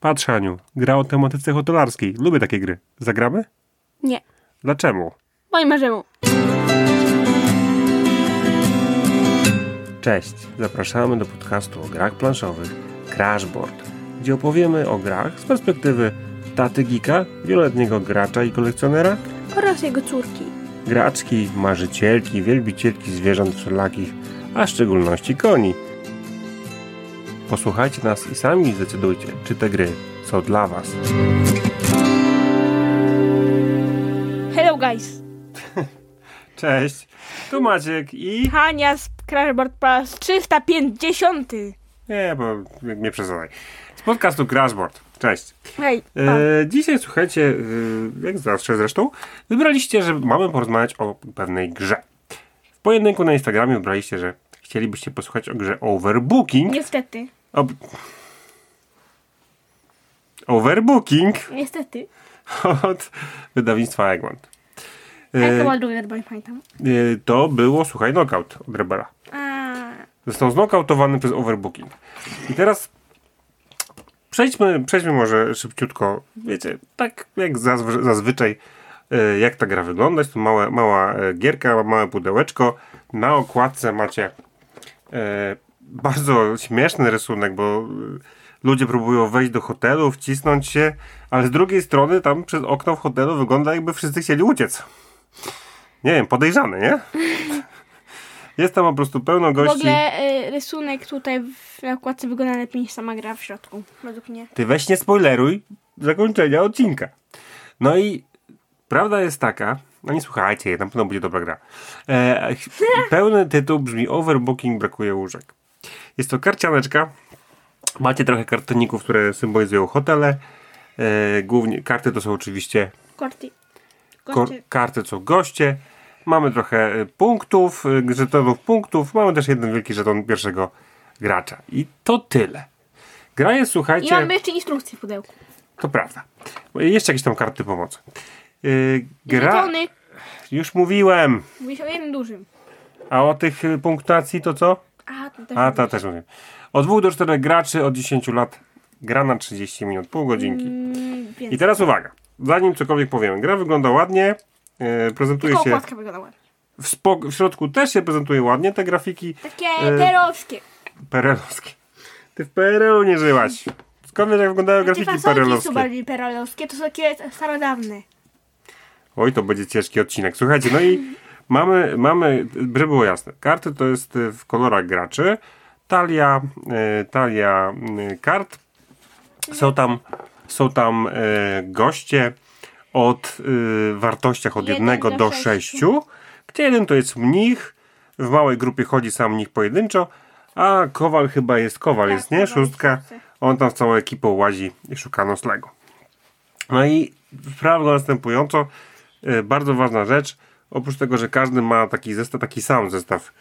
Patrz, Aniu, gra o tematyce hotelarskiej. Lubię takie gry. Zagramy? Nie. Dlaczego? Moje marzemu. Cześć, zapraszamy do podcastu o grach planszowych Crashboard, gdzie opowiemy o grach z perspektywy taty geeka, wieloletniego gracza i kolekcjonera, Oraz jego córki. graczki, marzycielki, wielbicielki zwierząt wszelakich, a w szczególności koni. Posłuchajcie nas i sami zdecydujcie, czy te gry są dla Was. Hello guys. Cześć, tu Maciek i... Hania z Crashboard Plus 350. Nie, bo nie przesadzaj. Z podcastu Crashboard. Cześć. Hej. E, dzisiaj słuchajcie, e, jak zawsze zresztą, wybraliście, że mamy porozmawiać o pewnej grze. W pojedynku na Instagramie wybraliście, że chcielibyście posłuchać o grze Overbooking. Niestety. Ob... Overbooking Niestety. od wydawnictwa Egmont. Jak to E, pamiętam. e, to było, słuchaj, knockout od Rebela. A, Został znokautowany przez overbooking. I teraz przejdźmy, przejdźmy może szybciutko. Wiecie, tak jak zazwy, zazwyczaj, e, jak ta gra wygląda. Jest to małe, mała gierka, małe pudełeczko. Na okładce macie bardzo śmieszny rysunek, bo e, ludzie próbują wejść do hotelu, wcisnąć się, ale z drugiej strony tam przez okno w hotelu wygląda jakby wszyscy chcieli uciec. Nie wiem, podejrzane, nie? Jest tam po prostu pełno w gości. ogóle y, rysunek tutaj w nakładce wygląda lepiej niż sama gra w środku. Według mnie. Ty weź nie spoileruj zakończenia odcinka. No i prawda jest taka, no nie słuchajcie, na pewno będzie dobra gra. E, pełny tytuł brzmi Overbooking brakuje łóżek. Jest to karcianeczka. Macie trochę kartoników, które symbolizują hotele. E, głównie karty to są oczywiście Korty. karty to goście. Mamy trochę e, punktów, e, żetonów punktów. Mamy też jeden wielki żeton pierwszego gracza. I to tyle. Gra jest, I słuchajcie... mamy jeszcze instrukcję w pudełku. To prawda. Jeszcze jakieś tam karty pomocy. Yy, gra. Żetony. Już mówiłem. Mówisz o jednym dużym. A o tych y, punktacji to co? A, to też A, ta też mówiłem. Od 2 do 4 graczy od 10 lat gra na 30 minut, pół godzinki. Mm, więc. I teraz uwaga. Zanim cokolwiek powiem. Gra wygląda ładnie. Yy, prezentuje Tylko się. okładka wygląda ładnie. W, spok- w środku też się prezentuje ładnie. Te grafiki Takie E, perowskie. perelowskie. Ty w PRL-u nie żyłaś. Skąd wiesz, jak wyglądają grafiki fasolki są perelowskie? bardziej perelowskie. To są takie starodawne. Oj, to będzie ciężki odcinek. Słuchajcie, no i mamy, mamy, żeby było jasne, karty to jest y, w kolorach graczy, talia, y, talia y, kart, są tam, są tam goście od wartościach od Jeden jednego do do sześciu. sześciu, gdzie jeden to jest mnich, w małej grupie chodzi sam mnich pojedynczo, a kowal chyba jest, kowal Tak, jest, nie? Szóstka, on tam z całą ekipą łazi i szuka noclegu. No i sprawa następująco, bardzo ważna rzecz, oprócz tego, że każdy ma taki zestaw, taki sam zestaw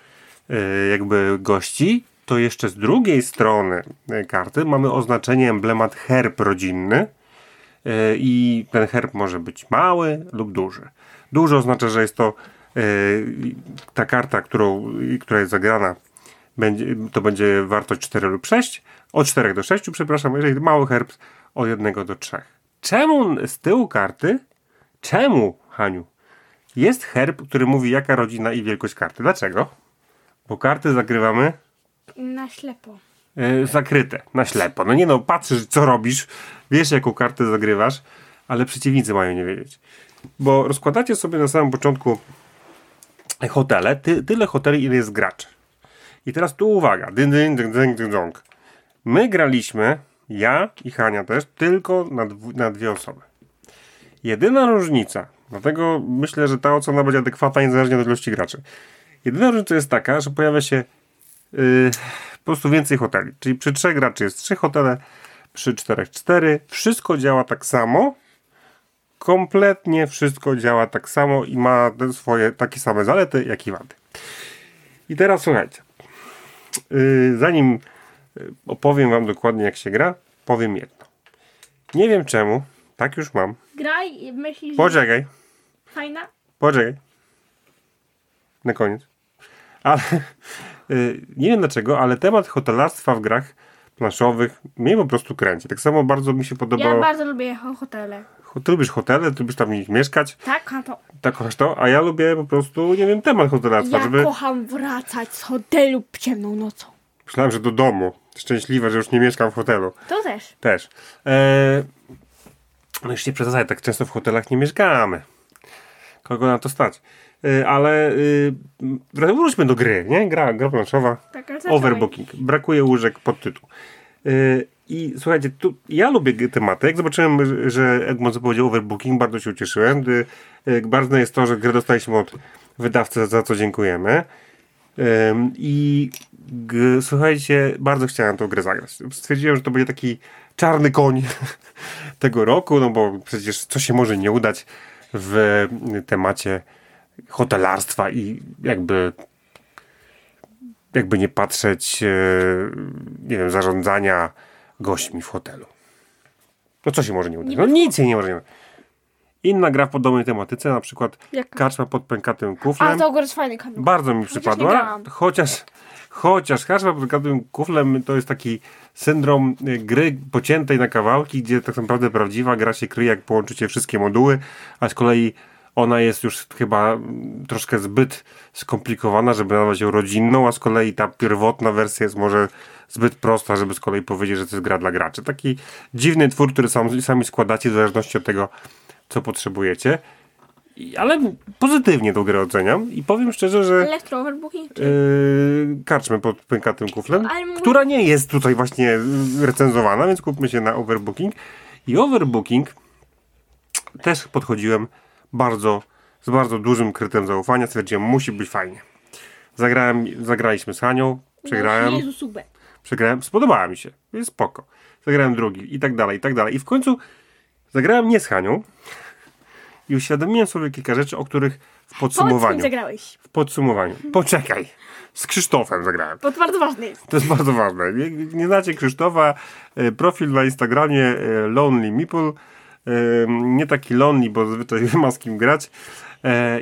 e, jakby gości, to jeszcze z drugiej strony e, karty mamy oznaczenie emblemat herb rodzinny e, i ten herb może być mały lub duży. Duży oznacza, że jest to ta karta, którą, która jest zagrana, to będzie wartość 4 lub 6, od 4 do 6, przepraszam, jeżeli mały herb od 1 do 3. Czemu z tyłu karty, czemu, Haniu, jest herb, który mówi jaka rodzina i wielkość karty? Dlaczego? Bo karty zagrywamy Na ślepo. e, zakryte, na ślepo. No nie no, patrzysz co robisz, wiesz jaką kartę zagrywasz, ale przeciwnicy mają nie wiedzieć. Bo rozkładacie sobie na samym początku hotele, ty, tyle hoteli, ile jest graczy. I teraz tu uwaga, dyn, dyn, dyn, dyn, dyn, dąg. My graliśmy, ja i Hania też, tylko na, dwu, na dwie osoby. Jedyna różnica, dlatego myślę, że ta ocena będzie adekwatna niezależnie od ilości graczy. Jedyna różnica jest taka, że pojawia się yy, po prostu więcej hoteli. Czyli przy trzech graczy jest trzy hotele, przy czterech cztery. Wszystko działa tak samo. Kompletnie wszystko działa tak samo i ma swoje takie same zalety, jak i wady. I teraz słuchajcie. Yy, zanim yy, opowiem wam dokładnie jak się gra, powiem jedno. Nie wiem czemu, tak już mam. Graj i myślisz, że Poczekaj, fajna? poczekaj. Na koniec. Ale yy, nie wiem dlaczego, ale temat hotelarstwa w grach planszowych. Mnie po prostu kręci. Tak samo bardzo mi się Ja podobało. bardzo lubię ho- hotele. Ty lubisz hotele, ty lubisz tam w nich mieszkać, Tak, a to. tak kochasz to, a ja lubię po prostu, nie wiem, temat hotelarstwa, Ja żeby... kocham wracać z hotelu ciemną nocą. Myślałem, że do domu. Szczęśliwe, że już nie mieszkam w hotelu. To też. Też. Eee, no już nie przesadzaj, tak często w hotelach nie mieszkamy. Kogo na to stać? Eee, ale yy, wróćmy do gry, nie? Gra, gra planszowa. Tak. Overbooking. Brakuje łóżek pod tytuł. Yy, I słuchajcie, tu, ja lubię tematy. Jak zobaczyłem, że- Egmont zapowiedział overbooking, bardzo się ucieszyłem. Ważne jest to, że grę dostaliśmy od wydawcy, za co dziękujemy. I g, słuchajcie, bardzo chciałem tą grę zagrać. Stwierdziłem, że to będzie taki czarny koń tego roku, no bo przecież co się może nie udać w temacie hotelarstwa i jakby jakby nie patrzeć, e, nie wiem, zarządzania gośćmi w hotelu. No co się może nie udać? No nic się nie może nie udać. Inna gra w podobnej tematyce, na przykład Jaka? Karczma pod pękatym A kuflem. to jest fajny kanał. Bardzo mi nie przypadła, chociaż, chociaż karczma pod pękatym kuflem to jest taki syndrom y, gry pociętej na kawałki, gdzie tak naprawdę prawdziwa gra się kryje, jak połączycie wszystkie moduły, a z kolei ona jest już chyba mm, troszkę zbyt skomplikowana, żeby nazwać ją rodzinną, a z kolei ta pierwotna wersja jest może zbyt prosta, żeby z kolei powiedzieć, że to jest gra dla graczy. Taki dziwny twór, który sam, sami składacie w zależności od tego, co potrzebujecie. Ale pozytywnie tą grę oceniam i powiem szczerze, że yy, karczmy pod pękatym kuflem, która nie jest tutaj właśnie recenzowana, więc kupmy się na overbooking. I overbooking też podchodziłem bardzo, z bardzo dużym krytem zaufania. Stwierdziłem, musi być fajnie. Zagrałem, zagraliśmy z Hanią, przegrałem. Jezu, super. Przegrałem, spodobała mi się, jest spoko. Zagrałem drugi i tak dalej, i tak dalej. I w końcu zagrałem nie z Hanią i uświadomiłem sobie kilka rzeczy, o których w podsumowaniu. zagrałeś. W podsumowaniu. Poczekaj. Z Krzysztofem zagrałem. To bardzo ważne jest. To jest bardzo ważne. Nie, nie znacie Krzysztofa, e, profil na Instagramie e, Lonely Meeple. E, Nie taki lonely, bo zazwyczaj ma z kim grać.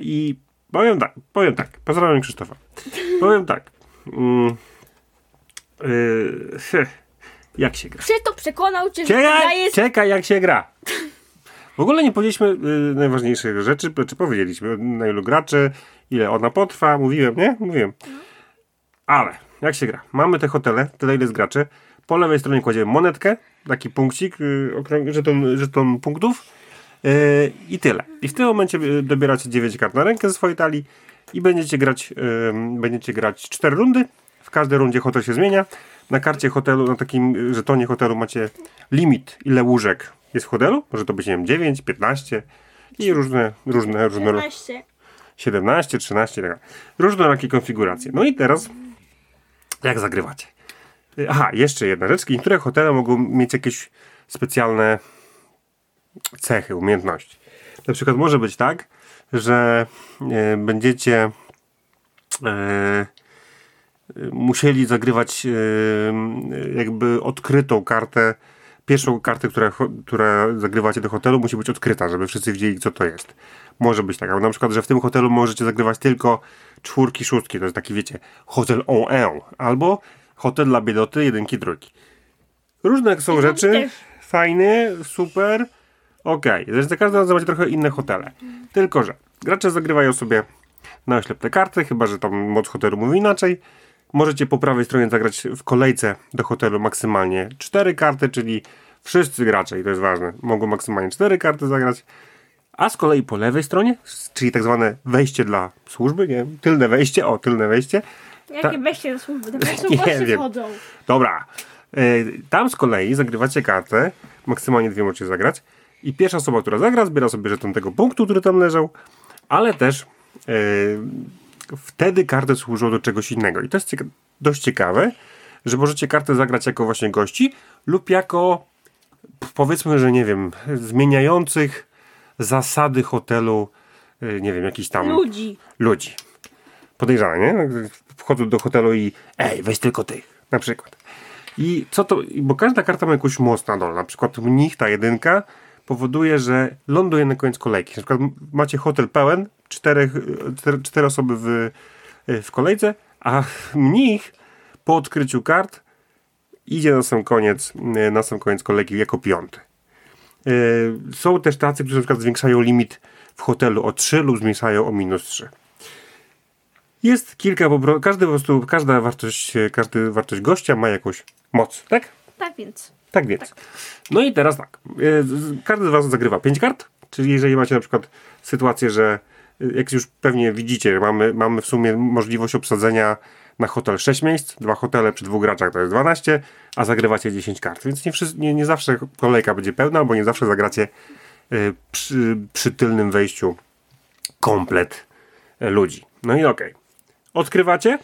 I powiem tak, powiem tak. Pozdrawiam Krzysztofa. Powiem tak. Mm, jak się gra? Krzysztof przekonał cię, że Czekaj, jest... czekaj jak się gra. W ogóle nie powiedzieliśmy y, najważniejszych rzeczy, czy powiedzieliśmy na ilu graczy, ile ona potrwa, mówiłem, nie? Mówiłem. Ale, jak się gra? Mamy te hotele, tyle ile jest graczy. Po lewej stronie kładziemy monetkę, taki punkcik, y, okrąg- żeton, żeton punktów y, i tyle. I w tym momencie y, dobieracie 9 kart na rękę ze swojej talii i będziecie grać, y, będziecie grać 4 rundy. W każdej rundzie hotel się zmienia. Na karcie hotelu, na takim y, żetonie hotelu macie limit, ile łóżek jest w hotelu. Może to być, nie wiem, 9, 15 i różne, różne, różne, 15. 17, 13, tak. Różnorakie konfiguracje. No i teraz, jak zagrywacie? Aha, jeszcze jedna rzecz. Niektóre hotele mogą mieć jakieś specjalne cechy, umiejętności. Na przykład może być tak, że e, będziecie e, musieli zagrywać e, jakby odkrytą kartę. Pierwszą kartę, która, która zagrywacie do hotelu, musi być odkryta, żeby wszyscy wiedzieli, co to jest. Może być tak, albo na przykład, że w tym hotelu możecie zagrywać tylko czwórki, szóstki. To jest taki, wiecie, hotel en, albo hotel dla biedoty, jedynki, trójki. Różne są rzeczy, fajne, super, okej. Okay. Za każdym razem macie trochę inne hotele. Tylko, że gracze zagrywają sobie na oślepne karty, chyba, że tam moc hotelu mówi inaczej. Możecie po prawej stronie zagrać w kolejce do hotelu maksymalnie cztery karty, czyli wszyscy gracze, i to jest ważne, mogą maksymalnie cztery karty zagrać. A z kolei po lewej stronie, czyli tak zwane wejście dla służby, nie tylne wejście, o, tylne wejście. Jakie weźcie do służby? Są Nie wiem. wchodzą. Dobra. E, Tam z kolei zagrywacie kartę, maksymalnie dwie możecie zagrać i pierwsza osoba, która zagra, zbiera sobie żeton tego punktu, który tam leżał, ale też e, wtedy karty służą do czegoś innego. I to jest cieka- dość ciekawe, że możecie kartę zagrać jako właśnie gości lub jako powiedzmy, że nie wiem, zmieniających zasady hotelu, e, nie wiem, jakiś tam Ludzi. ludzi. Podejrzane, nie? Wchodzą do hotelu i ej, weź tylko tych, na przykład. I co to, bo każda karta ma jakąś moc na dole. Na przykład mnich, ta jedynka, powoduje, że ląduje na koniec kolejki. Na przykład macie hotel pełen, czterech, cztery, cztery osoby w, w kolejce, a mnich po odkryciu kart idzie na sam koniec, na sam koniec kolejki jako piąty. Y, Są też tacy, którzy na przykład zwiększają limit w hotelu o 3 lub zmniejszają o minus 3. Jest kilka, każdy po prostu, każda wartość, e, każdy wartość gościa ma jakąś moc, tak? Tak więc. Tak więc. No i teraz tak. e, Każdy z Was zagrywa 5 kart, czyli jeżeli macie na przykład sytuację, że e, jak już pewnie widzicie, mamy, mamy w sumie możliwość obsadzenia na hotel 6 miejsc, dwa hotele przy dwóch graczach to jest 12, a zagrywacie 10 kart. Więc nie, nie, nie zawsze kolejka będzie pełna, bo nie zawsze zagracie e, przy, przy tylnym wejściu komplet e, ludzi. No i okej. Odkrywacie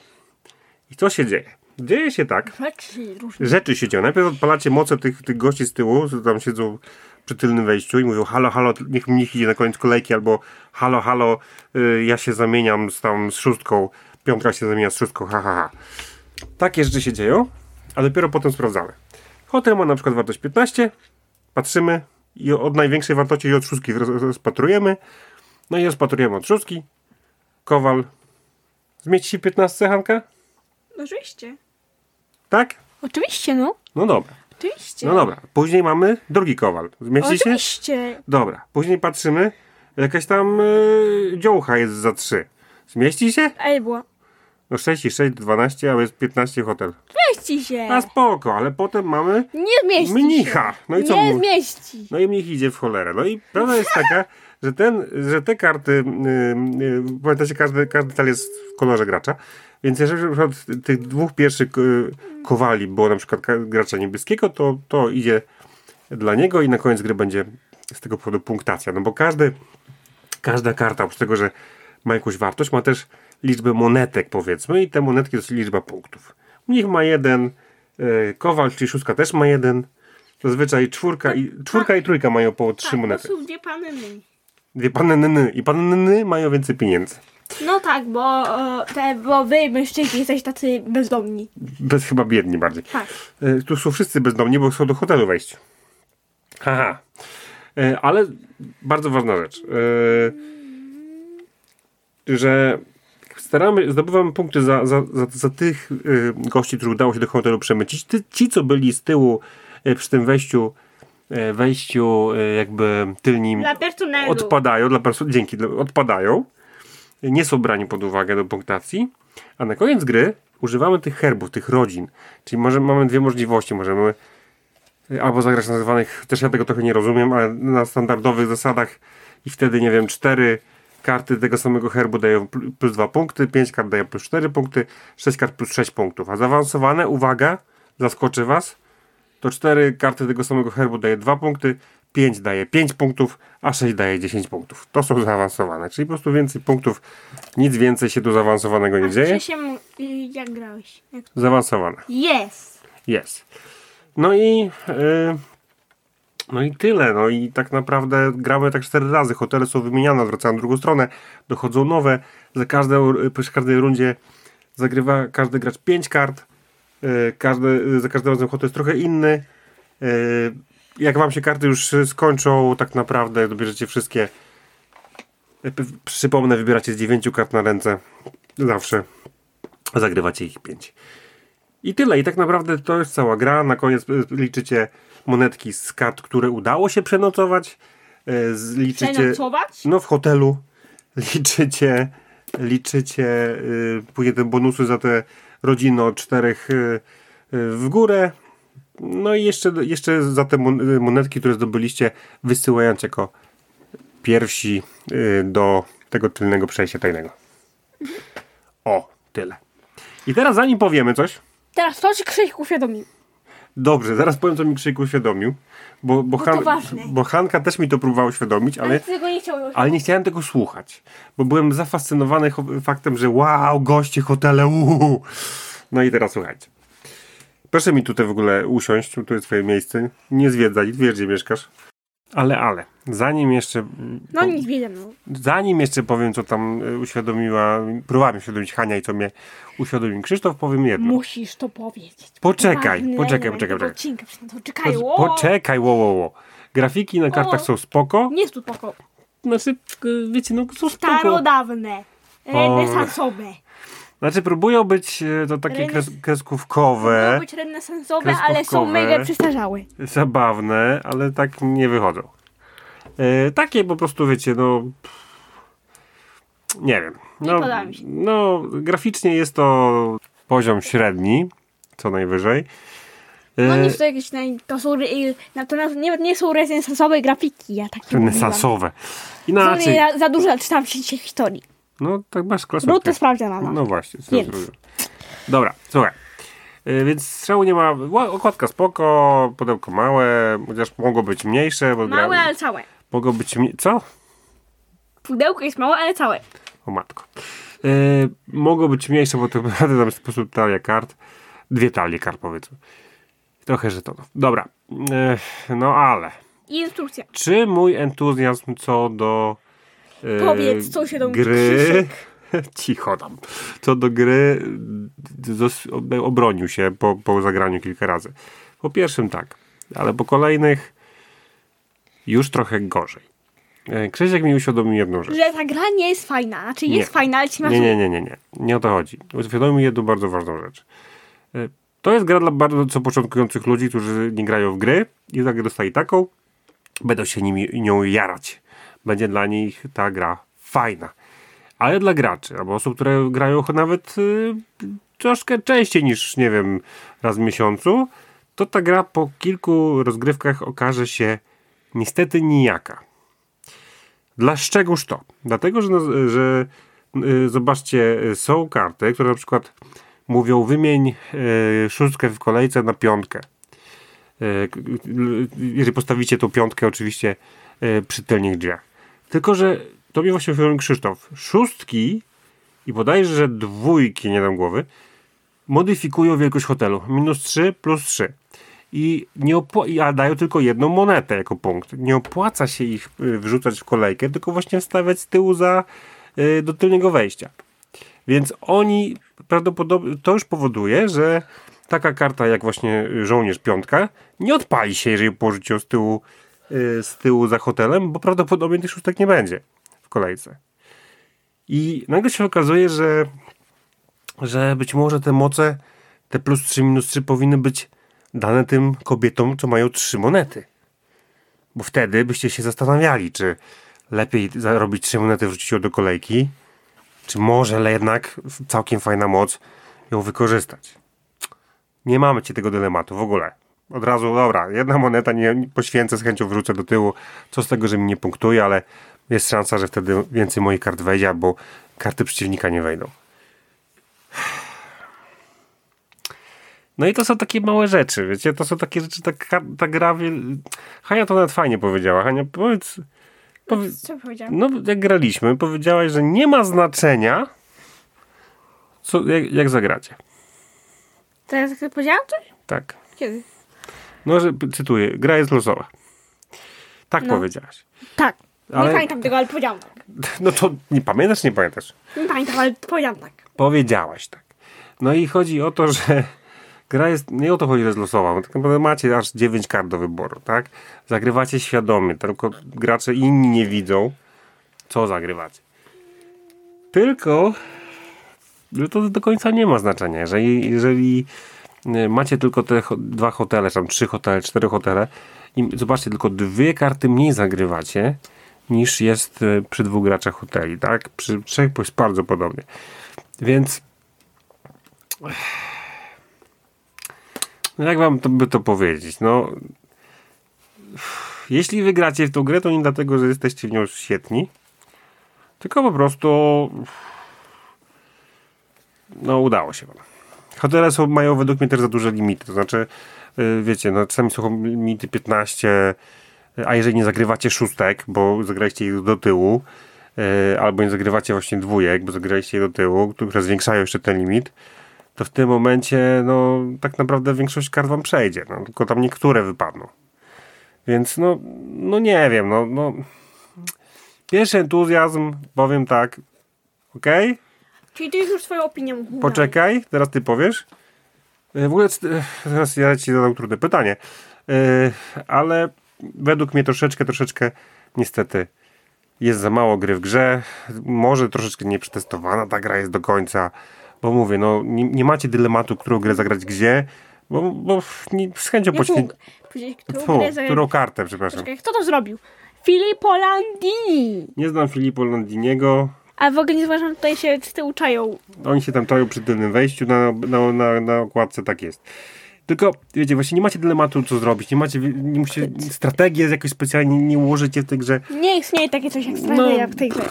i co się dzieje? Dzieje się tak, rzeczy się dzieją. Najpierw odpalacie moce tych, tych gości z tyłu, co tam siedzą przy tylnym wejściu i mówią halo, halo, niech mnich idzie na koniec kolejki, albo halo, halo, y, ja się zamieniam z tam z szóstką, piątka się zamienia z szóstką, ha, ha, ha. Takie rzeczy się dzieją, a dopiero potem sprawdzamy. Hotel ma na przykład wartość 15, patrzymy i od największej wartości i od szóstki roz- rozpatrujemy, no i rozpatrujemy od szóstki, kowal, zmieści się 15, Hanka? Oczywiście. Tak? Oczywiście, no. No dobra. Oczywiście. No dobra, później mamy drugi kowal. Zmieści się? Oczywiście. Dobra, później patrzymy, jakaś tam y, dziołcha jest za 3. Zmieści się? Ej, było. No 6 i 6, 12, a jest 15 hotel. Mieści się. A spoko, ale potem mamy Nie zmieści mnicha. No i co Nie mu- zmieści. No i mnich idzie w cholerę. No i prawda jest taka, że, ten, że te karty, yy, yy, pamiętacie, każdy, każdy tal jest w kolorze gracza, więc jeżeli przykład tych dwóch pierwszych yy, kowali było na przykład gracza niebieskiego, to, to idzie dla niego i na koniec gry będzie z tego powodu punktacja. No bo każdy, każda karta, oprócz tego, że ma jakąś wartość, ma też liczbę monetek powiedzmy i te monetki to jest liczba punktów. Mnich ma jeden, yy, kowal, czyli szóstka też ma jeden, Zazwyczaj czwórka i, czwórka i trójka mają po trzy Tak, monety. to są dwie panny. Dwie panny i panny mają więcej pieniędzy. No tak, bo, e, te, bo wy mężczyźni jesteście tacy bezdomni. Bez chyba biedni bardziej. Tak. E, Tu są wszyscy bezdomni, bo chcą do hotelu wejść. Haha. E, Ale bardzo ważna rzecz. Że staramy, zdobywamy punkty za, za, za, za tych gości, których udało się do hotelu przemycić. Ty, ci, co byli z tyłu przy tym wejściu, wejściu jakby tylnim Dla odpadają, dla perso- dzięki, odpadają, nie są brani pod uwagę do punktacji, a na koniec gry używamy tych herbów, tych rodzin. Czyli może, mamy dwie możliwości. Możemy y, albo zagrać na zwanych, też ja tego trochę nie rozumiem, ale na standardowych zasadach i wtedy, nie wiem, cztery karty tego samego herbu dają pl- plus dwa punkty, pięć kart daje plus cztery punkty, sześć kart plus sześć punktów. A zaawansowane, uwaga, zaskoczy was, to cztery karty tego samego herbu daje 2 punkty, 5 daje 5 punktów, a 6 daje 10 punktów. To są zaawansowane, czyli po prostu więcej punktów, nic więcej się tu zaawansowanego nie dzieje. Się, y, jak grałeś? Jak... Zaawansowane, Jest. jest. No i yy, no i tyle, no i tak naprawdę gramy tak cztery razy, hotele są wymieniane, zwracają drugą stronę, dochodzą nowe, za każdą, przy każdej rundzie zagrywa każdy gracz 5 kart, yy, każdy, za każdym razem hotel jest trochę inny, jak wam się karty już skończą, tak naprawdę dobierzecie wszystkie. Przypomnę, wybieracie z 9 kart na ręce. Zawsze. Zagrywacie ich 5. I tyle. I tak naprawdę to jest cała gra. Na koniec yy, liczycie monetki z kart, które udało się przenocować. Z- Liczycie. Przenocować? No w hotelu. Liczycie. Liczycie yy, później te bonusy za te rodziny od czterech w górę. No i jeszcze, jeszcze za te mon- monetki, które zdobyliście, wysyłając jako pierwsi y, do tego tylnego przejścia tajnego. O, tyle. I teraz zanim powiemy coś, Teraz to ci Krzysiek uświadomił. dobrze, zaraz powiem, co mi Krzyk uświadomił, bo, bo, to Han, ważne. bo Hanka też mi to próbowała uświadomić, Ale ale, nie ale nie chciałem tego słuchać, bo byłem zafascynowany faktem, że wow, goście, hotele, uhu. No i teraz słuchajcie. Proszę mi tutaj w ogóle usiąść, tu jest twoje miejsce. Nie zwiedzaj, wiesz gdzie mieszkasz. Ale, ale, zanim jeszcze... No nic widzę, no. Zanim jeszcze powiem, co tam y, uświadomiła, próbowała mi uświadomić Hania i co mnie uświadomił Krzysztof, powiem jedno. Musisz to powiedzieć. Poczekaj, Ważny poczekaj, poczekaj, poczekaj. Odcinka, czekaj, Po, o! poczekaj, wo, wo, wo. Grafiki na kartach O. są spoko. Nie jest tu spoko. Znaczy, wiecie, no są spoko. Starodawne. Renesansowe. Znaczy próbują być e, to takie Renes- kres, kreskówkowe, być renesansowe, ale są mega przestarzałe. zabawne, ale tak nie wychodzą. E, takie po prostu, wiecie, no... Nie wiem. No, mi się. no, graficznie jest to poziom średni, co najwyżej. E, No nie są to jakieś, naj- to są, re- na- to na- nie, nie są renesansowe grafiki, ja takie mówiłam. renesansowe. Są Inaczej. nie, za dużo czytam się historii. No, tak masz klasę. Brud sprawdza mama. No właśnie. co Więc. Dobra, słuchaj. Y, Więc strzału nie ma. ła- Okładka spoko, pudełko małe, chociaż mogło być mniejsze, bo Małe, gra... ale całe. mogło być mniej... Co? Pudełko jest małe, ale całe. O matko. Y, mogło być mniejsze, bo to naprawdę tam prostu talia kart. Dwie talie kart powiedzmy. Trochę żetonów. Dobra. Y, no ale. I instrukcja. Czy mój entuzjazm co do Powiedz, co się tam gry cicho tam, co do gry obronił się po, po zagraniu kilka razy. Po pierwszym tak, ale po kolejnych już trochę gorzej. E, Krzysiek mi uświadomił jedną rzecz. Że ta gra nie jest fajna. Znaczy Nie. jest fajna, ale ci masz... Nie, nie, nie, nie, nie. Nie o to chodzi. Uświadomił mi jedną bardzo ważną rzecz. E, To jest gra dla bardzo co początkujących ludzi, którzy nie grają w gry i tak dostali taką, będą się nimi, nią jarać. Będzie dla nich ta gra fajna. Ale dla graczy, albo osób, które grają nawet y, troszkę częściej niż, nie wiem, raz w miesiącu, to ta gra po kilku rozgrywkach okaże się niestety nijaka. Dla czegóż to? Dlatego, że, że y, zobaczcie, y, są karty, które na przykład mówią wymień y, szóstkę w kolejce na piątkę. Y, k- y, Jeżeli postawicie tą piątkę oczywiście y, przy tylnych drzwiach. Tylko, że to mnie właśnie mówił Krzysztof. Szóstki i bodajże że dwójki, nie dam głowy, modyfikują wielkość hotelu. Minus 3 plus 3. I nie i- a dają tylko jedną monetę jako punkt. Nie opłaca się ich y, wrzucać w kolejkę, tylko właśnie wstawiać z tyłu za, y, do tylnego wejścia. Więc oni prawdopodobnie to już powoduje, że taka karta jak właśnie żołnierz piątka nie odpali się, jeżeli położycie ją z tyłu, y, z tyłu za hotelem, bo prawdopodobnie tych szóstek nie będzie w kolejce. I nagle się okazuje, że, że być może te moce, te plus 3, minus 3 powinny być dane tym kobietom, co mają trzy monety. Bo wtedy byście się zastanawiali, czy lepiej zarobić trzy monety, wrzucić ją do kolejki, czy może jednak całkiem fajna moc ją wykorzystać. Nie mamy ci tego dylematu w ogóle. Od razu, dobra, jedna moneta nie, nie poświęcę, z chęcią wrzucę do tyłu. Co z tego, że mi nie punktuje, ale jest szansa, że wtedy więcej moich kart wejdzie, albo karty przeciwnika nie wejdą. No i to są takie małe rzeczy, wiecie, to są takie rzeczy, ta, ta gra, Hania to nawet fajnie powiedziała. Hania, powiedz, powie, Co powiedziałam? no jak graliśmy, powiedziałaś, że nie ma znaczenia, co, jak, jak zagracie. Teraz powiedziałam coś? Tak. Kiedy? No, że, cytuję, gra jest losowa. Tak No. powiedziałaś. Tak. Ale- Nie pamiętam tego, ale powiedziałam tak. No to nie pamiętasz, nie pamiętasz. Nie pamiętam, ale powiedziałam tak. Powiedziałaś tak. No i chodzi o to, że gra jest, nie o to chodzi, że jest losowa, tak naprawdę macie aż 9 kart do wyboru, tak? Zagrywacie świadomie, tylko gracze inni nie widzą, co zagrywacie. Tylko, że to do końca nie ma znaczenia. Jeżeli, jeżeli macie tylko te dwa hotele, tam trzy hotele, cztery hotele i zobaczcie, tylko dwie karty mniej zagrywacie niż jest e, przy dwóch graczach hoteli, tak? Przy trzech jest bardzo podobnie. Więc no jak wam to by to powiedzieć? No jeśli wygracie w tą grę, to nie dlatego, że jesteście w nią świetni, tylko po prostu no udało się wam. Hotele są, mają według mnie też za duże limity, to znaczy yy, wiecie, no czasami są limity 15, a jeżeli nie zagrywacie szóstek, bo zagraliście ich do tyłu, yy, albo nie zagrywacie właśnie dwójek, bo zagraliście je do tyłu, które zwiększają jeszcze ten limit, to w tym momencie, no, tak naprawdę większość kart wam przejdzie, no, tylko tam niektóre wypadną. Więc, no, no nie wiem, no, no. Pierwszy entuzjazm, powiem tak, okej, Czyli ty już swoją opinię mówisz. poczekaj, teraz ty powiesz. E, W ogóle, e, teraz ja ci zadam trudne pytanie, E, ale według mnie troszeczkę, troszeczkę, niestety, jest za mało gry w grze. Może troszeczkę nieprzetestowana ta gra jest do końca. Bo mówię, no nie, nie macie dylematu, którą grę zagrać gdzie, bo, bo nie, z chęcią powiedzieć, którą Fu, grę zagrać? którą kartę, przepraszam. Czekaj, kto to zrobił? Filippo Landini. Nie znam Filipa Landiniego. A w ogóle nie zauważam, tutaj się z tyłu czają. Oni się tam czają przy tylnym wejściu na, na, na, na okładce, tak jest. Tylko, wiecie, właśnie nie macie dylematu, co zrobić. Nie macie, nie musicie, strategię jakoś specjalnie nie ułożycie w tej grze. Nie istnieje takie coś jak strategia No. w tej grze.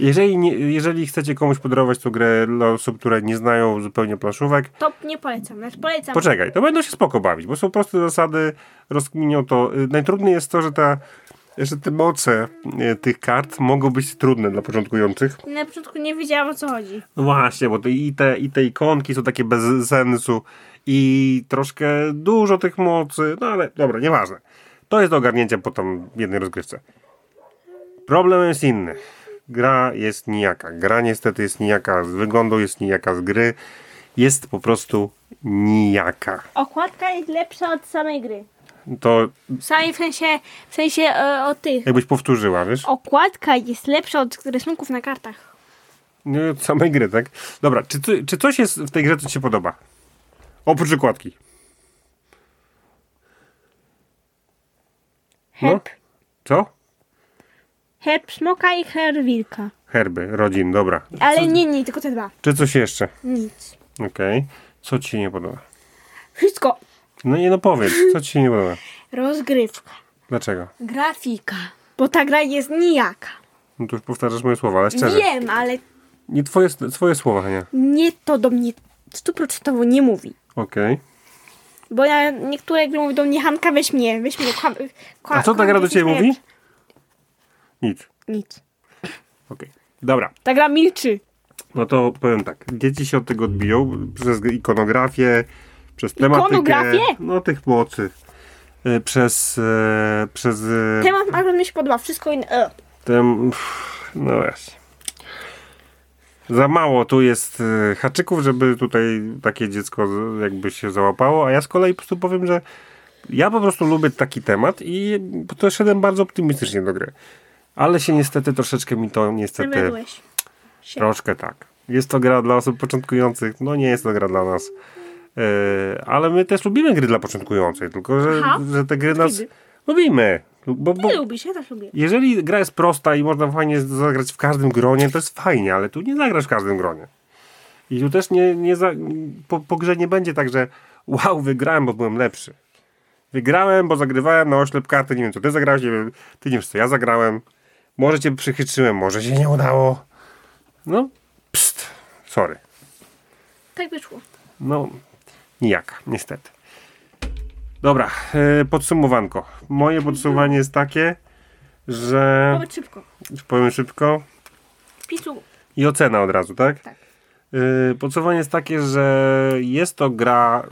Jeżeli, nie, jeżeli chcecie komuś podarować tą grę dla osób, które nie znają zupełnie planszówek, To nie polecam. Znaczy polecam. poczekaj, to będą się spoko bawić, bo są proste zasady, rozkminią to. Y, Najtrudniej jest to, że, ta, że te moce y, tych kart mogą być trudne dla początkujących. Na początku nie wiedziałam o co chodzi. No właśnie, bo to i, te, i te ikonki są takie bez sensu i troszkę dużo tych mocy, no ale dobra, nieważne. To jest do ogarnięcia potem w jednej rozgrywce. Problem jest inny. Gra jest nijaka. Gra niestety jest nijaka z wyglądu, jest nijaka z gry. Jest po prostu nijaka. Okładka jest lepsza od samej gry. To Samej w sensie, w sensie e, od tych. jakbyś powtórzyła, wiesz? Okładka jest lepsza od rysunków na kartach. Nie od samej gry, tak? Dobra, czy, czy coś jest w tej grze, co ci się podoba? Oprócz okładki. No. Herb. Co? Herb smoka i herb wilka. Herby, rodzin, dobra. Ale Co, nie, nie, tylko te dwa. Czy coś jeszcze? Nic. Okej. Co ci się nie podoba? Wszystko. No nie no powiedz, co ci się nie podoba? Rozgrywka. Dlaczego? Grafika. Bo ta gra jest nijaka. No to już powtarzasz moje słowa, ale szczerze. Wiem, ale Nie twoje, swoje słowa, Hania. nie to do mnie stuprocentowo nie mówi. Okej. Bo ja niektóre gry mówią do mnie Hanka, weź mnie, weź mnie. Kłam, A co ta gra do ciebie mówi? Nic. Nic. Okej. Dobra. Ta gra milczy. No to powiem tak. Dzieci się od tego odbiją przez ikonografię, przez tematykę. Ikonografię? No tych mocy. Y, Przez, e, przez e, Temat akurat mi się podoba, wszystko inne. E. Tym, no właśnie. Za mało tu jest haczyków, żeby tutaj takie dziecko jakby się załapało, a ja z kolei po prostu powiem, że ja po prostu lubię taki temat i podszedłem bardzo optymistycznie do gry. Ale się niestety troszeczkę mi to niestety... Się. Troszkę tak. Jest to gra dla osób początkujących, no nie jest to gra dla nas. E, ale my też lubimy gry dla początkujących, tylko że, że te gry nas lubimy. Bo, bo, lubisz, ja też lubię. jeżeli gra jest prosta i można fajnie zagrać w każdym gronie, to jest fajnie, ale tu nie zagrasz w każdym gronie. I tu też nie, nie za, po, po grze nie będzie tak, że wow, wygrałem, bo byłem lepszy. Wygrałem, bo zagrywałem na oślep karty, nie wiem co ty zagrałeś, nie wiem, ty nie wiesz co ja zagrałem. Może cię przychytrzyłem, może się nie udało. No, pst, sorry. Tak wyszło. No, nijaka, niestety. Dobra, e, podsumowanko. Moje podsumowanie jest takie, że... Powiedz szybko. Powiem szybko. Wpisu. I ocena od razu, tak? Tak. Yy, podsumowanie jest takie, że jest to gra,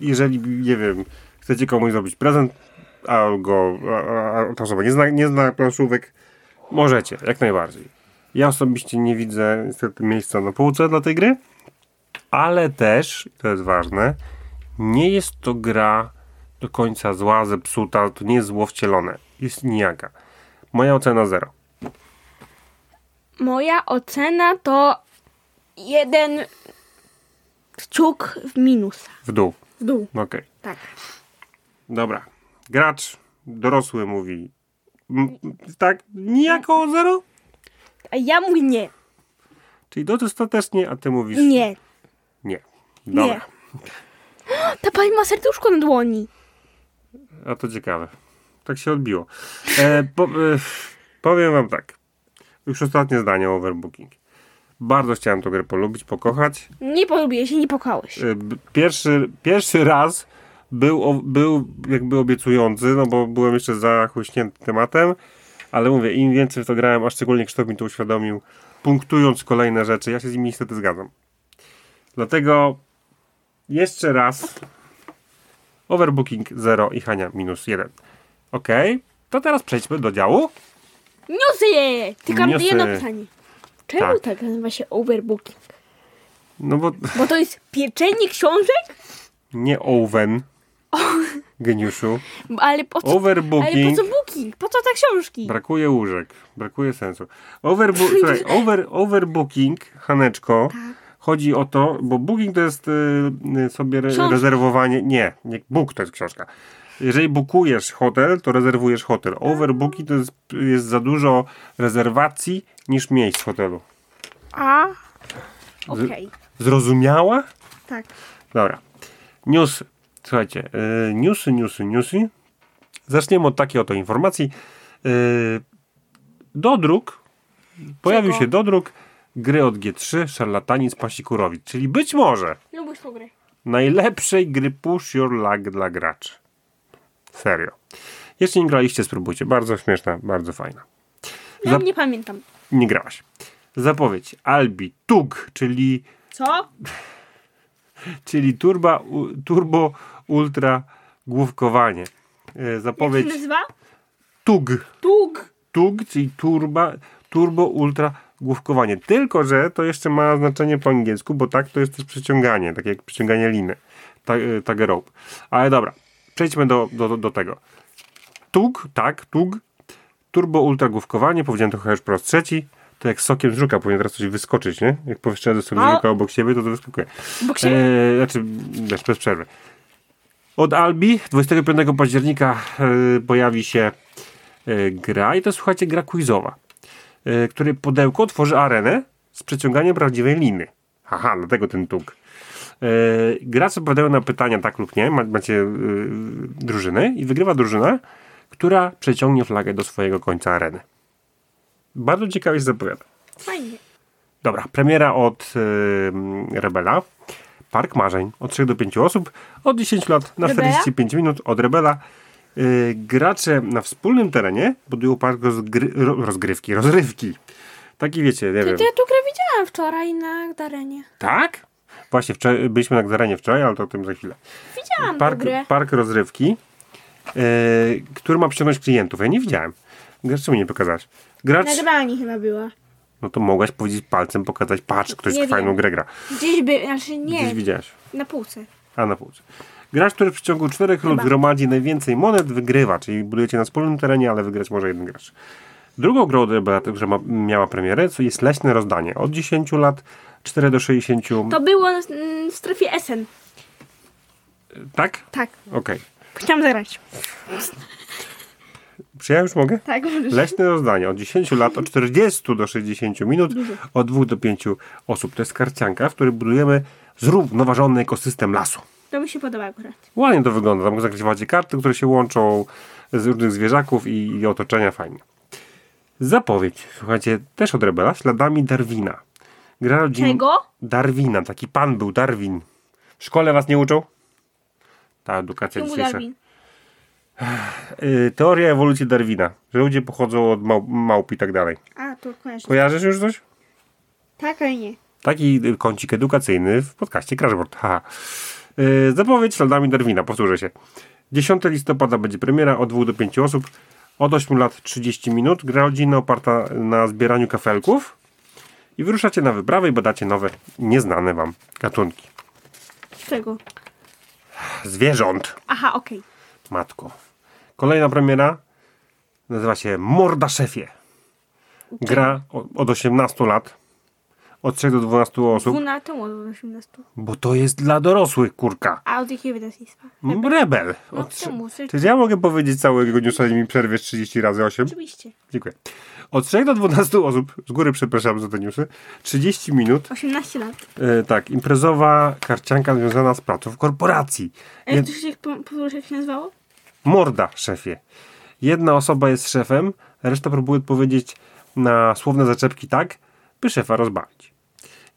jeżeli, nie wiem, chcecie komuś zrobić prezent, a go, a, a ta osoba nie zna, nie zna planszówek, możecie, jak najbardziej. Ja osobiście nie widzę niestety miejsca na półce dla tej gry, ale też, to jest ważne, nie jest to gra do końca zła, zepsuta, to nie jest zło wcielone, jest nijaka. Moja ocena zero. Moja ocena to jeden kciuk w minusa. W dół. W dół. Okej. Tak. Dobra. Gracz dorosły mówi. m, Tak, nijako zero? A ja mówię nie. Czyli dostatecznie, a ty mówisz. Nie. Dobra. Nie. Ta pani ma serduszko na dłoni. A to ciekawe. Tak się odbiło. E, po, e, powiem wam tak. Już ostatnie zdanie o overbooking. Bardzo chciałem tę grę polubić, pokochać. Nie polubiłeś się, nie pokałeś. E, Pierwszy, pierwszy raz był, o- był jakby obiecujący, no bo byłem jeszcze zachłyśnięty tematem, ale mówię, im więcej w to grałem, a szczególnie Krzysztof mi to uświadomił, punktując kolejne rzeczy, ja się z nimi niestety zgadzam. Dlatego jeszcze raz overbooking 0 i Hania minus 1. Ok, to teraz przejdźmy do działu. Newsy! Tylko mam Newsy. jedno pytanie. Czemu Tak. tak. nazywa się overbooking? No bo Bo to jest pieczenie książek? nie Owen, geniuszu. Ale po co, ale Overbooking. po co booking? Po co te książki? Brakuje łóżek, brakuje sensu. Overbu- słuchaj, over, overbooking, Haneczko, Chodzi o to, bo booking to jest y, y, sobie Książka. rezerwowanie. Nie, nie, book to jest książka. Jeżeli bukujesz hotel, to rezerwujesz hotel. Overbooking to jest, jest za dużo rezerwacji niż miejsc w hotelu. A? Okej. Zrozumiała? Tak. Dobra. Newsy. Słuchajcie, y, newsy, newsy, newsy. Zaczniemy od takiej oto informacji. Y, dodruk. Pojawił Czego? się dodruk gry od G3 Szarlatanic Pasikurowic, czyli być może Lubisz tą grę. najlepszej gry Push Your Luck dla graczy. Serio. Jeśli nie graliście, spróbujcie. Bardzo śmieszna, bardzo fajna. Ja Za- nie pamiętam. Nie grałaś. Zapowiedź Albi Tug, czyli Co? czyli turba, u, turbo ultra główkowanie. E, Jak się Zapowiedź nazywa? TUG. Tug. TUG, czyli turba, turbo ultra główkowanie. Tylko, że to jeszcze ma znaczenie po angielsku, bo tak to jest też przyciąganie, tak jak przyciąganie liny. E, tag rope. Ale dobra, przejdźmy do, do, do tego. TUG, tak, TUG. Turbo ultra główkowanie, powiedziałem to chyba już po raz trzeci. To jak sokiem z żuka powinien teraz coś wyskoczyć, nie? Jak powyszczę sok z A- żuka obok siebie, to to wyskakuje. Bo się... E, znaczy, wiesz, bez przerwy. Od Albi 25 października e, pojawi się e, gra i to słuchajcie, gra quizowa, e, której podełko tworzy arenę z przeciąganiem prawdziwej liny. Haha, dlatego ten tuk. E, gracze odpowiadają na pytania tak lub nie, ma, macie e, drużyny i wygrywa drużyna, która przeciągnie flagę do swojego końca areny. Bardzo ciekawie się zapowiada. Fajnie. Dobra, premiera od y, Rebela. Park Marzeń. Od 3 do 5 osób. Od 10 lat na Rebela? 45 minut od Rebela. Y, gracze na wspólnym terenie budują park rozgry, ro, rozgrywki, rozrywki. Taki wiecie, nie wiem. ja tu grę widziałam wczoraj na Darenie. Tak? Właśnie, wczoraj, byliśmy na Gdarenie wczoraj, ale to o tym za chwilę. Widziałam Park, grę. park rozrywki, y, który ma przyciągnąć klientów. Ja nie widziałem. Gracz mi nie pokazać. Gracz, Na chyba była. no to mogłaś powiedzieć palcem, pokazać, patrz, ktoś Nie fajną wiem. grę gra. Gdzieś by... Znaczy nie. Gdzieś widziałaś. Na półce. A na półce. Gracz, który w przeciągu czterech rund gromadzi najwięcej monet, wygrywa, czyli budujecie na wspólnym terenie, ale wygrać może jeden gracz. Drugą grą która ma, miała premierę, to jest Leśne Rozdanie. Od 10 lat, 4 do 60. To było mm, w strefie Essen. Tak? Tak. Okej. Chciałam zagrać. Czy ja już mogę? Tak, możesz. Leśne Rozdanie. Od 10 lat, od 40 do 60 minut, od 2 do 5 osób. To jest karcianka, w której budujemy zrównoważony ekosystem lasu. To mi się podoba akurat. Ładnie to wygląda. Tam zakrywacie karty, które się łączą z różnych zwierzaków i, i otoczenia fajnie. Zapowiedź. Słuchajcie, też od Rebela, śladami Darwina. Gra rodzin... Czego? Darwina. Taki pan był, Darwin. W szkole was nie uczą? Ta edukacja Czemu dzisiejsza. Darwin? Y, teoria ewolucji Darwina. Że ludzie pochodzą od mał, małp i tak dalej. A, to kojarzę. Kojarzysz już coś? Tak, ale nie. Taki y, kącik edukacyjny w podcaście Crashboard. Haha. Yy, zapowiedź śladami Darwina, powtórzę się. 10 listopada będzie premiera od 2 do 5 osób. Od 8 lat 30 minut. Gra rodzinna oparta na zbieraniu kafelków. I wyruszacie na wyprawę i badacie nowe, nieznane wam gatunki. Czego? Zwierząt. Aha, okej. Matko. Kolejna premiera nazywa się Morda Szefie. Gra od 18 lat. Od 3 do 12 osób. 12 od 18. Bo to jest dla dorosłych, kurka. A od jakiego wydawnictwa? Rebel. No, Od, czy ja mogę powiedzieć całego i mi przerwiesz 30 razy 8? Oczywiście. Dziękuję. Od 3 do 12 osób, z góry przepraszam za te newsy, 30 minut, 18 lat. e, tak, imprezowa karcianka związana z pracą w korporacji. A jak Jed, to się, po- jak się nazywało? morda, szefie. Jedna osoba jest szefem, reszta próbuje odpowiedzieć na słowne zaczepki tak, by szefa rozbawić.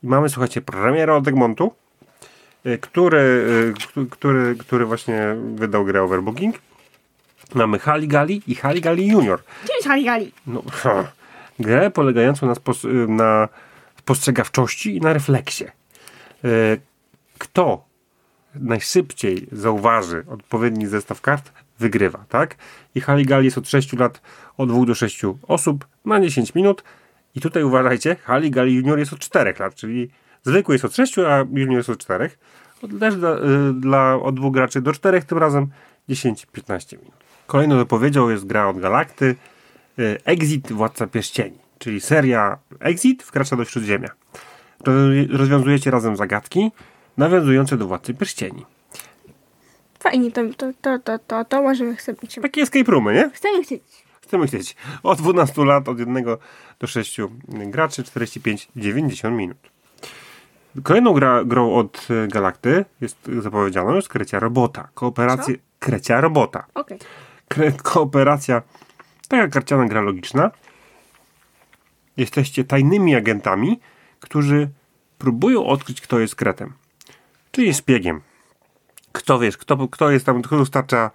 I mamy, słuchajcie, premierę od Egmontu, e, który, któ- który, który właśnie wydał grę Overbooking. Mamy Haligali i Haligali Junior. Gdzie jest Haligali? No, grę polegającą na, spos- na spostrzegawczości i na refleksie. Kto najszybciej zauważy odpowiedni zestaw kart, wygrywa, tak? I Haligali jest od 6 lat, od 2 do 6 osób na 10 minut. I tutaj uważajcie, Haligali Junior jest od 4 lat, czyli zwykły jest od 6, a Junior jest od 4. Od, też dla, y, dla od dwóch graczy do 4, tym razem 10-15 minut. Kolejną zapowiedzią jest gra od Galakty, y, Exit Władca Pierścieni, czyli seria Exit wkracza do Śródziemia. Rozwiązuje- Rozwiązujecie razem zagadki nawiązujące do Władcy Pierścieni. Fajnie, to, to, to, to, to, to możemy. Chcemy, Takie escape roomy, nie? chcemy chcieć. Chcemy chcieć. Od 12 lat, od 1 do 6 graczy, 45-90 minut. Kolejną gra, grą od e, Galakty jest zapowiedzianą jest Krecia Robota. Kooperacja Krecia Robota. Okej. Kre, kooperacja, taka karciana gra logiczna. Jesteście tajnymi agentami, którzy próbują odkryć, kto jest kretem. Czyli szpiegiem. Kto wiesz, kto, kto jest tam, kto dostarcza,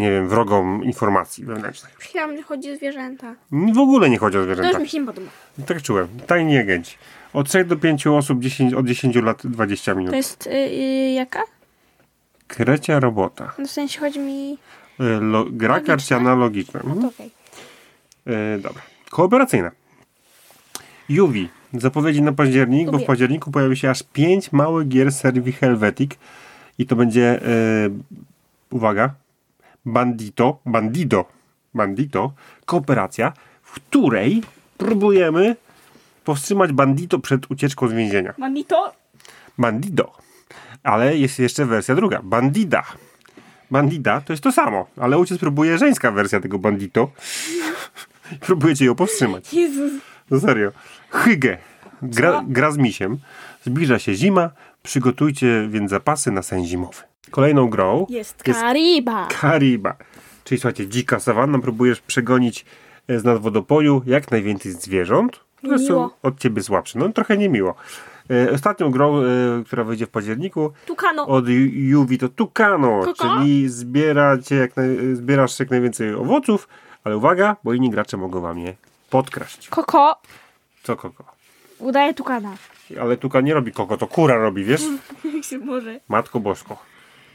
nie wiem, wrogom informacji wewnętrznych. Myślałam, że chodzi o zwierzęta. W ogóle nie chodzi o To już zwierzęta. mi się nie podoba. Tak czułem. Tajni agenci. Od 3 do 5 osób 10, od 10 lat 20 minut. To jest y, y, jaka? Krecia robota. No w sensie chodzi mi... E, Lo, gra Logiczna? karciana logiczna. No Mhm. okej. E, dobra. Kooperacyjna. Juwi. Zapowiedzi na październik, bo w Lubię. październiku pojawi się aż 5 małych gier serii Helvetic i to będzie uwaga Bandito, Bandido, Bandito, kooperacja, w której próbujemy powstrzymać Bandito przed ucieczką z więzienia. Manito? Bandido. Ale jest jeszcze wersja druga. Bandida. Bandida to jest to samo, ale uciec próbuje żeńska wersja tego bandito. Próbujecie ją powstrzymać. Jezus. No serio. Hygge. Gra, gra z misiem. Zbliża się zima. Przygotujcie więc zapasy na sen zimowy. Kolejną grą Jest Jest- Kariba. Kariba. Czyli słuchajcie, dzika sawanna. Próbujesz przegonić e, z nad wodopoju jak najwięcej zwierząt, które są od ciebie słabsze. No trochę niemiło. E, Ostatnią grą, e, która wyjdzie w październiku, Tukano. od Ju- Juwi to Tukano, Koko? czyli zbieracie jak naj, zbierasz jak najwięcej owoców, ale uwaga, bo inni gracze mogą wam je podkraść. Koko. Co koko? Udaje Tukana. Ale Tuka nie robi koko, to kura robi, wiesz? Jak się może. Matko Bosko.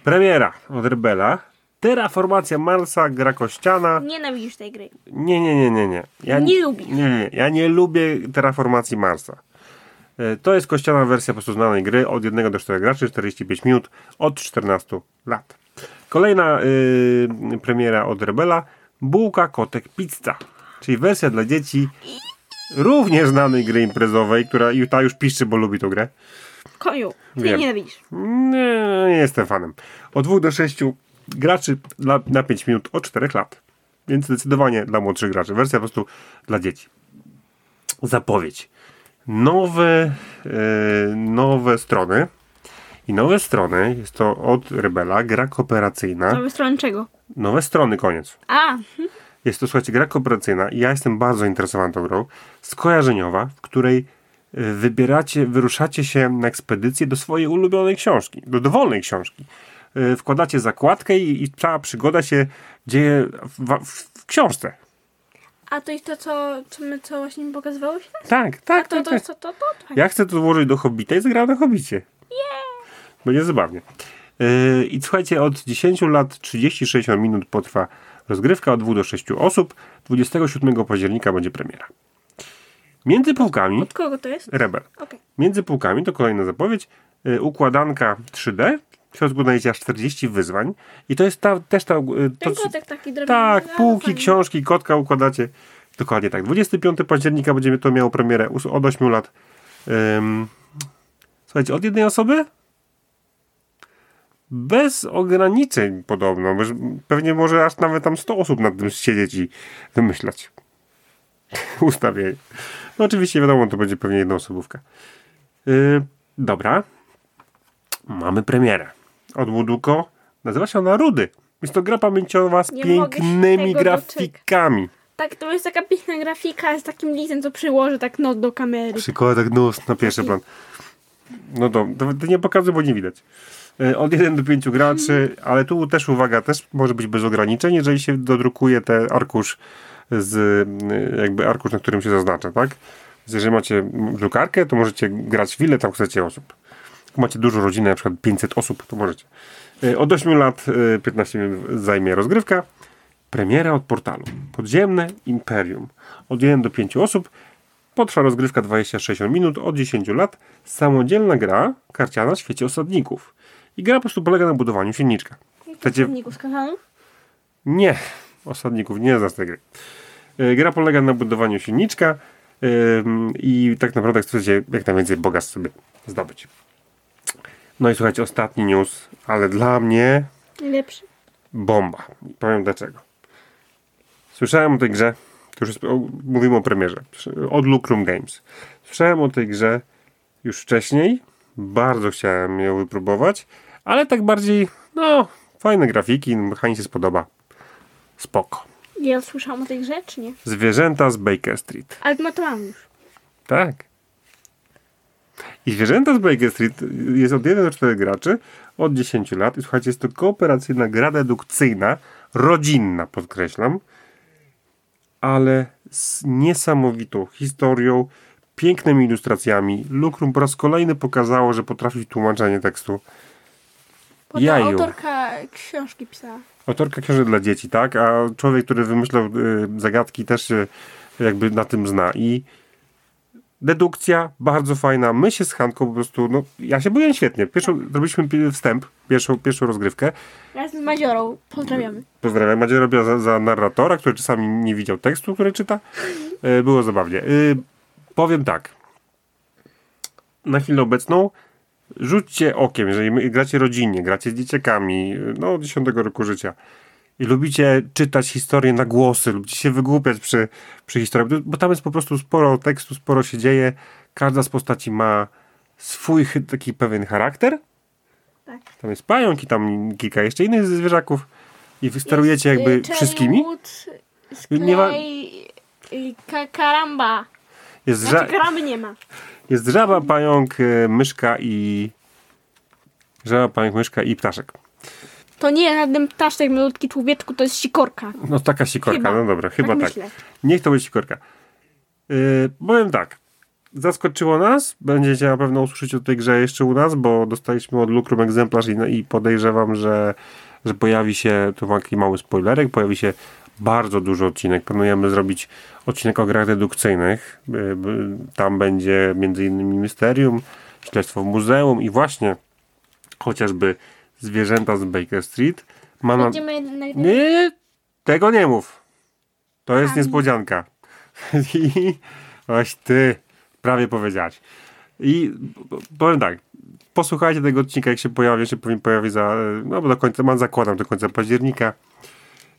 Premiera od Rebela. Terraformacja Marsa, gra kościana. Nienawidzisz tej gry. Nie, nie, nie, nie, nie. Ja Nie lubisz. Nie, nie, ja nie lubię terraformacji Marsa. E, To jest kościana wersja po prostu znanej gry od 1 do 4 graczy, 45 minut, od 14 lat. Kolejna y, premiera od Rebela, Bułka, Kotek, Pizza. Czyli wersja dla dzieci również znanej gry imprezowej, która ta już piszczy, bo lubi tą grę. Koju. Ty Wiem. nienawidzisz. Nie, nie jestem fanem. Od 2 do 6 graczy dla, na 5 minut od 4 lat. Więc zdecydowanie dla młodszych graczy. Wersja po prostu dla dzieci. Zapowiedź. Nowe, e, nowe strony. I nowe strony jest to od Rebela, gra kooperacyjna. Nowe strony czego? Nowe strony, koniec. A, Jest to, słuchajcie, gra kooperacyjna i ja jestem bardzo interesowany tą grą. Skojarzeniowa, w której wybieracie, wyruszacie się na ekspedycję do swojej ulubionej książki, do dowolnej książki. Y, Wkładacie zakładkę i, i cała przygoda się dzieje w, w, w książce. a to jest to, co, co, my, co właśnie mi pokazywałeś? Tak, A tak, to, tak. to, tak. to, to, to, to. Ja chcę to włożyć do Hobbita i zagrałem na Hobbicie. Będzie zabawnie. Yy, I słuchajcie, od 10 lat 30-60 minut potrwa rozgrywka od 2 do 6 osób. 27 października będzie premiera. Między półkami, Od kogo to jest? Rebel. Okej. Między półkami to kolejna zapowiedź. Yy, układanka 3D. W środku znajdziecie aż 40 wyzwań. I to jest ta, też ta. Yy, Ten to, kotek taki drobny. tak, ale półki, fajny. książki, kotka układacie. Dokładnie tak. 25 października będziemy to miało premierę od 8 lat. Słuchajcie, od jednej osoby? Bez ograniczeń podobno. Pewnie może aż nawet tam 100 osób nad tym siedzieć i wymyślać. Ustawienie. No oczywiście wiadomo, to będzie pewnie jednoosobówka. Yy, dobra. Mamy premierę. Od Buduko. Nazywa się ona Rudy. Jest to gra pamięciowa z Nie pięknymi grafikami. Tak, to jest taka piękna grafika z takim listem, co przyłożę tak no do kamery. Przykład tak nos na pierwszy plan. No to, to, nie pokazuję, bo nie widać. E, Od 1 do 5 graczy, ale tu też uwaga, też może być bez ograniczeń, jeżeli się dodrukuje ten arkusz z y, jakby arkusz, na którym się zaznacza, tak? Więc jeżeli macie drukarkę, to możecie grać w ile tam chcecie osób. Jak macie dużą rodzinę, na przykład 500 osób, to możecie. E, Od 8 lat e, 15 minut zajmie rozgrywka. Premiera od portalu. Podziemne Imperium. Od 1 do 5 osób. Potrwa rozgrywka 26 minut, od 10 lat. Samodzielna gra karciana w świecie osadników. I gra po prostu polega na budowaniu silniczka. Chcecie... z kanału? Nie, osadników, nie znasz tej gry. E, Gra polega na budowaniu silniczka. Ym, I tak naprawdę chcecie jak najwięcej bogactw sobie zdobyć. No i słuchajcie, ostatni news, ale dla mnie Najlepszy. bomba. Powiem dlaczego. Słyszałem o tej grze, to już o, mówimy o premierze, od Lucrum Games. Słyszałem o tej grze już wcześniej, bardzo chciałem ją wypróbować, ale tak bardziej, no, fajne grafiki, mechanik się spodoba. Spoko. Ja słyszałam o tej grze, czy nie? Zwierzęta z Baker Street. Ale no to mam już. Tak. I zwierzęta z Baker Street jest od 1 do 4 graczy, od 10 lat. I słuchajcie, jest to kooperacyjna gra dedukcyjna, rodzinna, podkreślam, ale z niesamowitą historią, pięknymi ilustracjami. Lucrum po raz kolejny pokazało, że potrafi tłumaczenie tekstu. Bo ta Jaju. autorka książki pisała. Autorka książek dla dzieci, tak? A człowiek, który wymyślał y, zagadki, też się jakby na tym zna. I dedukcja bardzo fajna. My się z Hanką po prostu, no, ja się byłem świetnie. Pierwszą, zrobiliśmy pi- wstęp, pierwszą, pierwszą rozgrywkę. Razem z Madziorą. Pozdrawiamy. Pozdrawiam. Macie robiła za, za narratora, który czasami nie widział tekstu, który czyta. E, Było zabawnie. E, Powiem tak. Na chwilę obecną rzućcie okiem, jeżeli gracie rodzinnie, gracie z dzieciakami, no od 10 roku życia i lubicie czytać historie na głosy, lubicie się wygłupiać przy, przy historiach, bo- tam jest po prostu sporo tekstu, sporo się dzieje. Każda z postaci ma swój taki pewien charakter. Tak. Tam jest pająk i tam kilka jeszcze innych zwierzaków i wy sterujecie Jest, jakby y, wszystkimi. Wood, Nie ma- Sklej, y, ka karamba. Jest, ża- Znaczy karamby nie ma. Jest żaba, pająk, e, myszka i żaba, pająk, myszka i ptaszek. To nie jest żaden ptaszek, malutki człowieczku, to jest sikorka. No taka sikorka, Chyba. no dobra, chyba Tak tak. Niech to będzie sikorka. Yy, powiem tak. Zaskoczyło nas. Będziecie na pewno usłyszeć o tej grze jeszcze u nas, bo dostaliśmy od Lucrum egzemplarz i, i podejrzewam, że, że pojawi się, to taki mały spoilerek, pojawi się bardzo duży odcinek. Planujemy zrobić odcinek o grach dedukcyjnych. Tam będzie innymi Mysterium, Śledztwo w Muzeum i właśnie chociażby zwierzęta z Baker Street. Ma na... Nie, tego nie mów. To jest niespodzianka. I oś ty, prawie powiedziałaś. I powiem tak, posłuchajcie tego odcinka, jak się pojawi, się powinien pojawić za, no bo do końca, mam zakładam do końca października.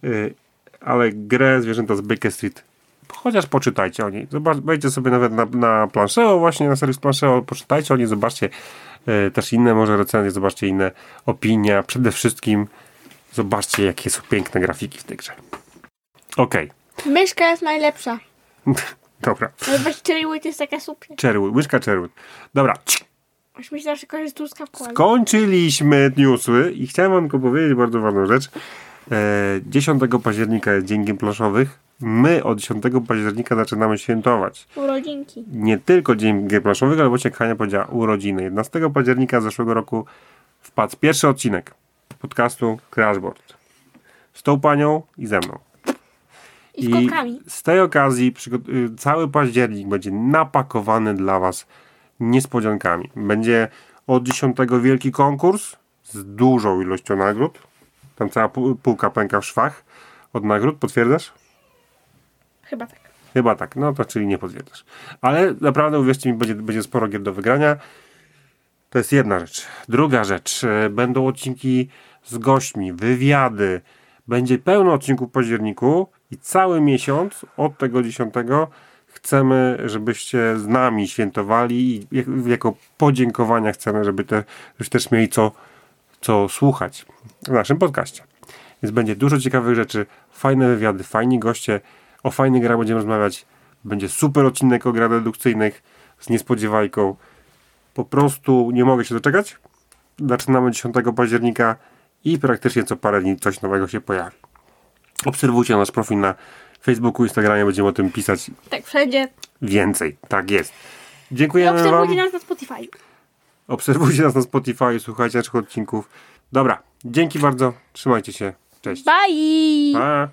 Y, Ale grę Zwierzęta z Baker Street, chociaż poczytajcie o niej. Zobacz, wejdźcie sobie nawet na, na planszeo, właśnie na serwis planszeo, poczytajcie o niej, zobaczcie y, też inne może recenzje, zobaczcie inne opinie, przede wszystkim Zobaczcie, jakie są piękne grafiki w tej grze. Okej, Myszka jest najlepsza. dobra. Ale właśnie Cherry Wood jest taka super. Cherrywood, łyżka Cherrywood. Dobra, Aż myślę, że kogoś z truskawką. ale- skończyliśmy newsy i chciałem wam tylko powiedzieć bardzo ważną rzecz. E, 10 października jest Dzień Gier Planszowych. My od 10 października zaczynamy świętować. Urodzinki. Nie tylko Dzień Gier Planszowych, ale właśnie Hania powiedziała, urodziny. 11 października zeszłego roku wpadł pierwszy odcinek podcastu Crashboard. Z tą panią i ze mną. I z kotkami. z tej okazji y, cały październik będzie napakowany dla Was niespodziankami. Będzie od 10 wielki konkurs z dużą ilością nagród. Tam cała pół- półka pęka w szwach od nagród. Potwierdzasz? Chyba tak. Chyba tak, no to czyli nie potwierdzasz. Ale naprawdę uwierzcie mi, będzie, będzie sporo gier do wygrania. To jest jedna rzecz. Druga rzecz, e, będą odcinki z gośćmi, wywiady. Będzie pełno odcinków w październiku i cały miesiąc od tego 10 chcemy, żebyście z nami świętowali i jak- jako podziękowania chcemy, żeby te, żebyście też mieli co, co słuchać w naszym podcaście. Więc będzie dużo ciekawych rzeczy, fajne wywiady, fajni goście, o fajnych grach będziemy rozmawiać. Będzie super odcinek o grach dedukcyjnych z niespodziewajką. Po prostu nie mogę się doczekać. Zaczynamy 10 października i praktycznie co parę dni coś nowego się pojawi. Obserwujcie nasz profil na Facebooku, Instagramie, będziemy o tym pisać Tak, wszędzie. więcej. Tak jest. I Dziękujemy Wam. obserwujcie nas na Spotify. Obserwujcie nas na Spotify, słuchajcie naszych odcinków. Dobra, dzięki bardzo. Trzymajcie się. Cześć. Bye! Pa.